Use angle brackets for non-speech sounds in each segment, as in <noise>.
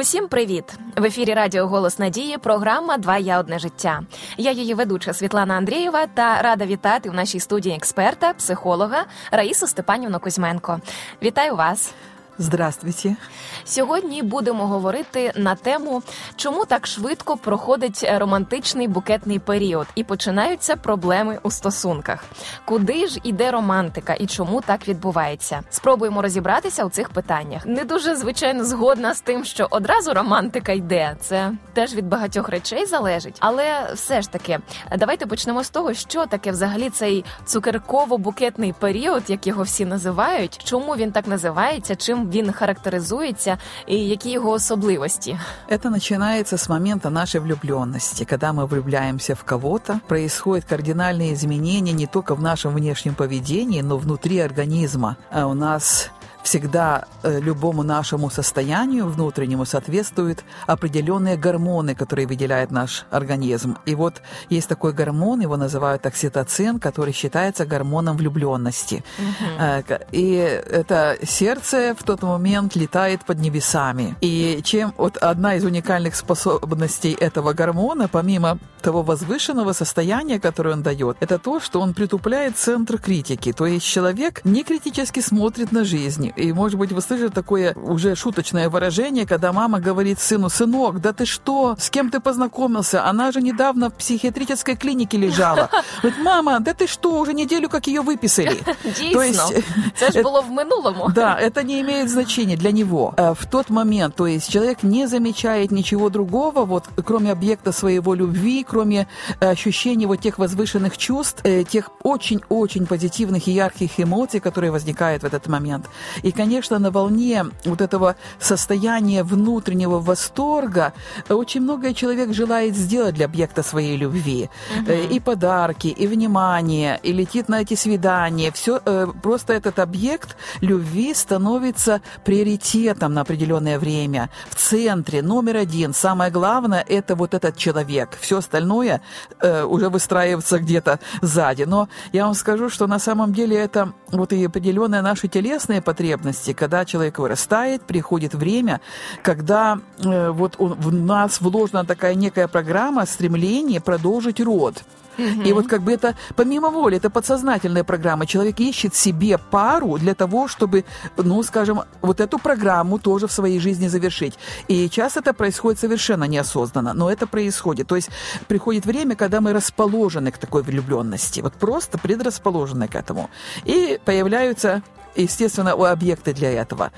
Усім привіт! В ефірі Радіо Голос Надії. Програма Два я одне життя. Я її ведуча Світлана Андрієва та рада вітати в нашій студії експерта, психолога Раїсу Степанівну Кузьменко. Вітаю вас! Здравствуйте. Сьогодні будемо говорити на тему, чому так швидко проходить романтичний букетний період і починаються проблеми у стосунках. Куди ж іде романтика і чому так відбувається? Спробуємо розібратися у цих питаннях. Не дуже звичайно згодна з тим, що одразу романтика йде. Це теж від багатьох речей залежить. Але все ж таки, давайте почнемо з того, що таке взагалі цей цукерково-букетний період, як його всі називають. Чому він так називається? Чим він характеризується и які его особливости? Это начинается с момента нашей влюбленности. Когда мы влюбляемся в кого-то, происходят кардинальные изменения не только в нашем внешнем поведении, но внутри организма. А у нас всегда э, любому нашему состоянию внутреннему соответствуют определенные гормоны, которые выделяет наш организм. И вот есть такой гормон, его называют окситоцин, который считается гормоном влюбленности. Угу. И это сердце в тот момент летает под небесами. И чем вот одна из уникальных способностей этого гормона, помимо того возвышенного состояния, которое он дает, это то, что он притупляет центр критики. То есть человек не критически смотрит на жизнь, и, может быть, вы слышали такое уже шуточное выражение, когда мама говорит сыну, «Сынок, да ты что? С кем ты познакомился? Она же недавно в психиатрической клинике лежала». Говорит, «Мама, да ты что? Уже неделю как ее выписали». <laughs> То есть, <laughs> это ж было в минулому. Да, это не имеет значения для него. Э, в тот момент, то есть человек не замечает ничего другого, вот кроме объекта своего любви, кроме э, ощущений вот тех возвышенных чувств, э, тех очень-очень позитивных и ярких эмоций, которые возникают в этот момент. И, конечно, на волне вот этого состояния внутреннего восторга очень многое человек желает сделать для объекта своей любви. Угу. И подарки, и внимание, и летит на эти свидания. Все, э, просто этот объект любви становится приоритетом на определенное время, в центре, номер один. Самое главное – это вот этот человек. Все остальное э, уже выстраивается где-то сзади. Но я вам скажу, что на самом деле это вот и определенные наши телесные потребности, потребности, когда человек вырастает, приходит время, когда э, вот он, в нас вложена такая некая программа стремление продолжить род. Угу. И вот как бы это, помимо воли, это подсознательная программа. Человек ищет себе пару для того, чтобы, ну, скажем, вот эту программу тоже в своей жизни завершить. И часто это происходит совершенно неосознанно, но это происходит. То есть приходит время, когда мы расположены к такой влюбленности, вот просто предрасположены к этому. И появляются естественно, у объекты для этого.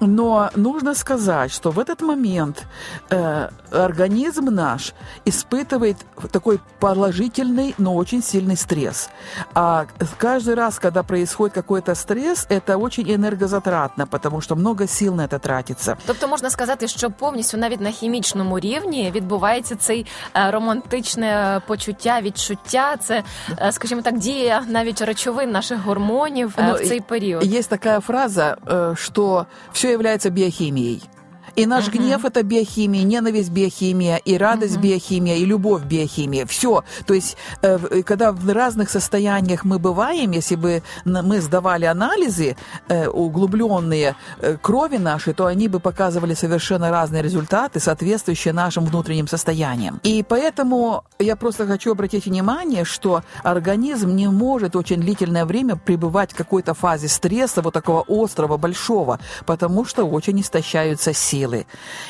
Но нужно сказать, что в этот момент э, организм наш испытывает такой положительный, но очень сильный стресс. А каждый раз, когда происходит какой-то стресс, это очень энергозатратно, потому что много сил на это тратится. Тобто можна сказати, що повністю навіть на хімічному рівні відбувається цей романтичне почуття, відчуття. Це, скажімо так, дія навіть речовин наших гормонів ну, в цей період. Есть такая фраза, что все является биохимией. И наш uh-huh. гнев это биохимия, ненависть биохимия, и радость uh-huh. биохимия, и любовь биохимия. Все. То есть, э, когда в разных состояниях мы бываем, если бы мы сдавали анализы э, углубленные э, крови нашей, то они бы показывали совершенно разные результаты, соответствующие нашим внутренним состояниям. И поэтому я просто хочу обратить внимание, что организм не может очень длительное время пребывать в какой-то фазе стресса, вот такого острого, большого, потому что очень истощаются силы силы.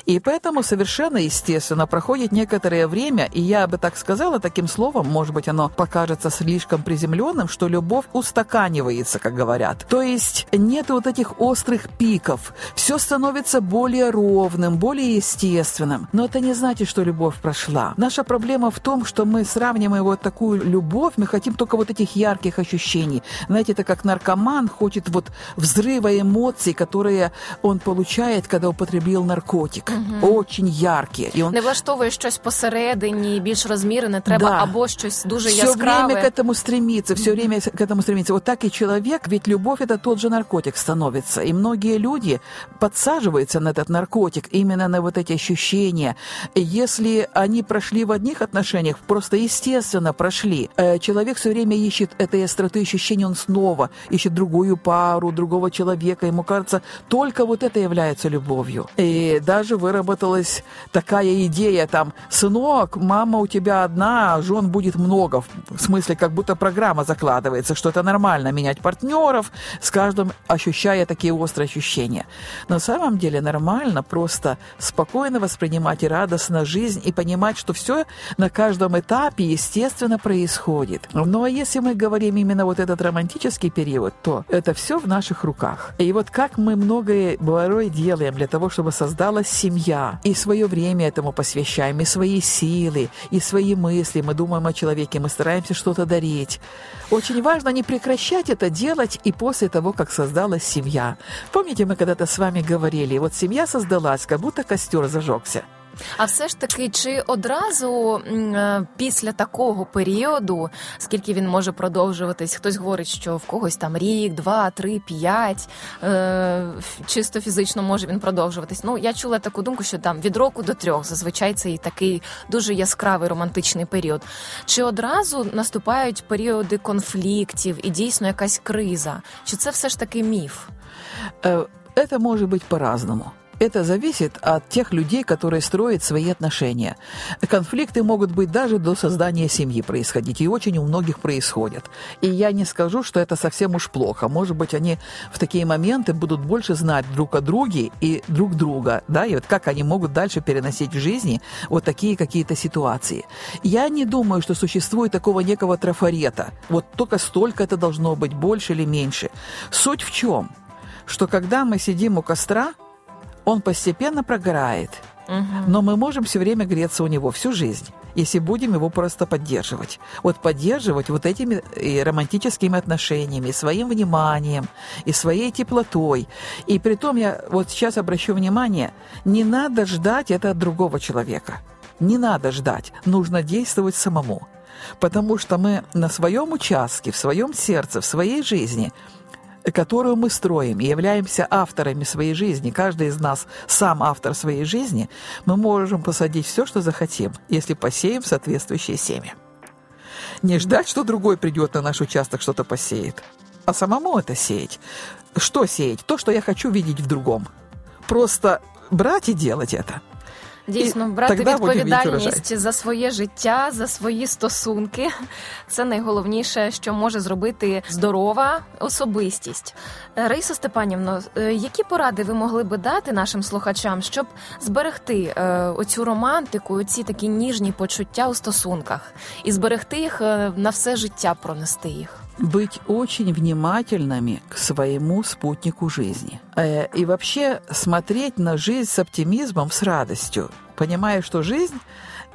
И поэтому совершенно естественно проходит некоторое время, и я бы так сказала таким словом, может быть, оно покажется слишком приземленным, что любовь устаканивается, как говорят. То есть нет вот этих острых пиков, все становится более ровным, более естественным. Но это не значит, что любовь прошла. Наша проблема в том, что мы сравниваем вот такую любовь, мы хотим только вот этих ярких ощущений. Знаете, это как наркоман хочет вот взрыва эмоций, которые он получает, когда употребил употребил наркотик, угу. очень яркий. І он... Не влаштовує щось посередині, більш розмірене, треба да. або щось дуже все яскраве. Все время к этому стремиться, все время к этому стремиться. Вот так и человек, ведь любовь это тот же наркотик становится. И многие люди подсаживаются на этот наркотик, именно на вот эти ощущения. Если они прошли в одних отношениях, просто естественно прошли, э, человек все время ищет этой остроты ощущений, он снова ищет другую пару, другого человека. Ему кажется, только вот это является любовью. И и даже выработалась такая идея там, сынок, мама у тебя одна, а жен будет много. В смысле, как будто программа закладывается, что это нормально менять партнеров, с каждым ощущая такие острые ощущения. Но на самом деле нормально просто спокойно воспринимать и радостно жизнь и понимать, что все на каждом этапе естественно происходит. Ну а если мы говорим именно вот этот романтический период, то это все в наших руках. И вот как мы многое порой делаем для того, чтобы создалась семья, и свое время этому посвящаем, и свои силы, и свои мысли, мы думаем о человеке, мы стараемся что-то дарить. Очень важно не прекращать это делать и после того, как создалась семья. Помните, мы когда-то с вами говорили, вот семья создалась, как будто костер зажегся. А все ж таки, чи одразу е, після такого періоду, скільки він може продовжуватись, хтось говорить, що в когось там рік, два, три, п'ять, е, чисто фізично може він продовжуватись. Ну, я чула таку думку, що там від року до трьох зазвичай це і такий дуже яскравий романтичний період. Чи одразу наступають періоди конфліктів і дійсно якась криза? Чи це все ж таки міф? Это может быть по-разному. Это зависит от тех людей, которые строят свои отношения. Конфликты могут быть даже до создания семьи происходить, и очень у многих происходят. И я не скажу, что это совсем уж плохо. Может быть, они в такие моменты будут больше знать друг о друге и друг друга, да, и вот как они могут дальше переносить в жизни вот такие какие-то ситуации. Я не думаю, что существует такого некого трафарета. Вот только столько это должно быть, больше или меньше. Суть в чем? Что когда мы сидим у костра, он постепенно прогорает. Но мы можем все время греться у него всю жизнь, если будем его просто поддерживать. Вот поддерживать вот этими и романтическими отношениями, своим вниманием, и своей теплотой. И при том я вот сейчас обращу внимание, не надо ждать это от другого человека. Не надо ждать, нужно действовать самому. Потому что мы на своем участке, в своем сердце, в своей жизни – которую мы строим и являемся авторами своей жизни, каждый из нас сам автор своей жизни, мы можем посадить все, что захотим, если посеем соответствующее семя. Не ждать, что другой придет на наш участок, что-то посеет, а самому это сеять. Что сеять? То, что я хочу видеть в другом. Просто брать и делать это – Дійсно, брати відповідальність за своє життя, за свої стосунки це найголовніше, що може зробити здорова особистість. Раїса Степанівно, е, які поради ви могли би дати нашим слухачам, щоб зберегти е, оцю романтику, оці такі ніжні почуття у стосунках і зберегти їх е, на все життя, пронести їх? Быть очень внимательными к своему спутнику жизни. Э, и вообще смотреть на жизнь с оптимизмом, с радостью, понимая, что жизнь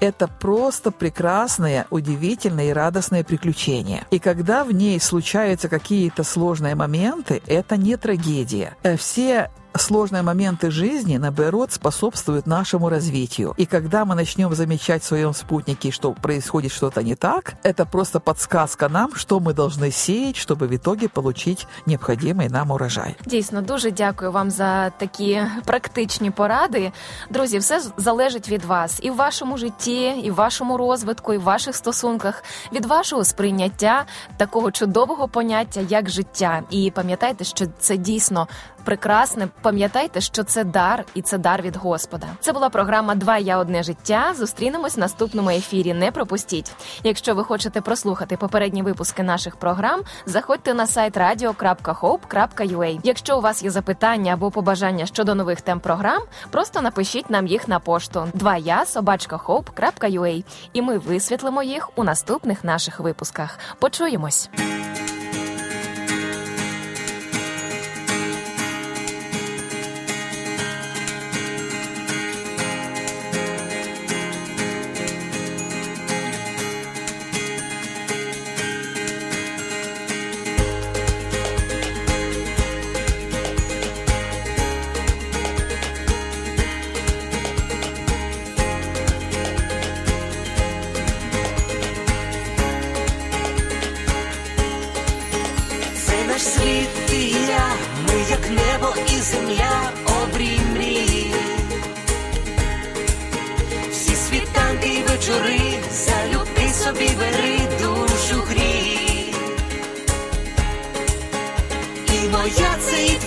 это просто прекрасные, удивительные и радостные приключения. И когда в ней случаются какие-то сложные моменты, это не трагедия. Э, все сложные моменты жизни, наоборот, способствуют нашему развитию. И когда мы начнем замечать в своем спутнике, что происходит что-то не так, это просто подсказка нам, что мы должны сеять, чтобы в итоге получить необходимый нам урожай. Дійсно, дуже дякую вам за такі <laughs> практичні поради. Друзі, все залежить від вас і в вашому житті, і в вашому розвитку, і в ваших стосунках, від вашого сприйняття такого чудового поняття, як життя. І пам'ятайте, що це дійсно прекрасне. Пам'ятайте, що це дар, і це дар від Господа. Це була програма Два я одне життя. Зустрінемось в наступному ефірі. Не пропустіть. Якщо ви хочете прослухати попередні випуски наших програм, заходьте на сайт radio.hope.ua. Якщо у вас є запитання або побажання щодо нових тем програм, просто напишіть нам їх на пошту Два я собачка hope.ua. і ми висвітлимо їх у наступних наших випусках. Почуємось.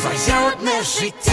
твоє одне життя,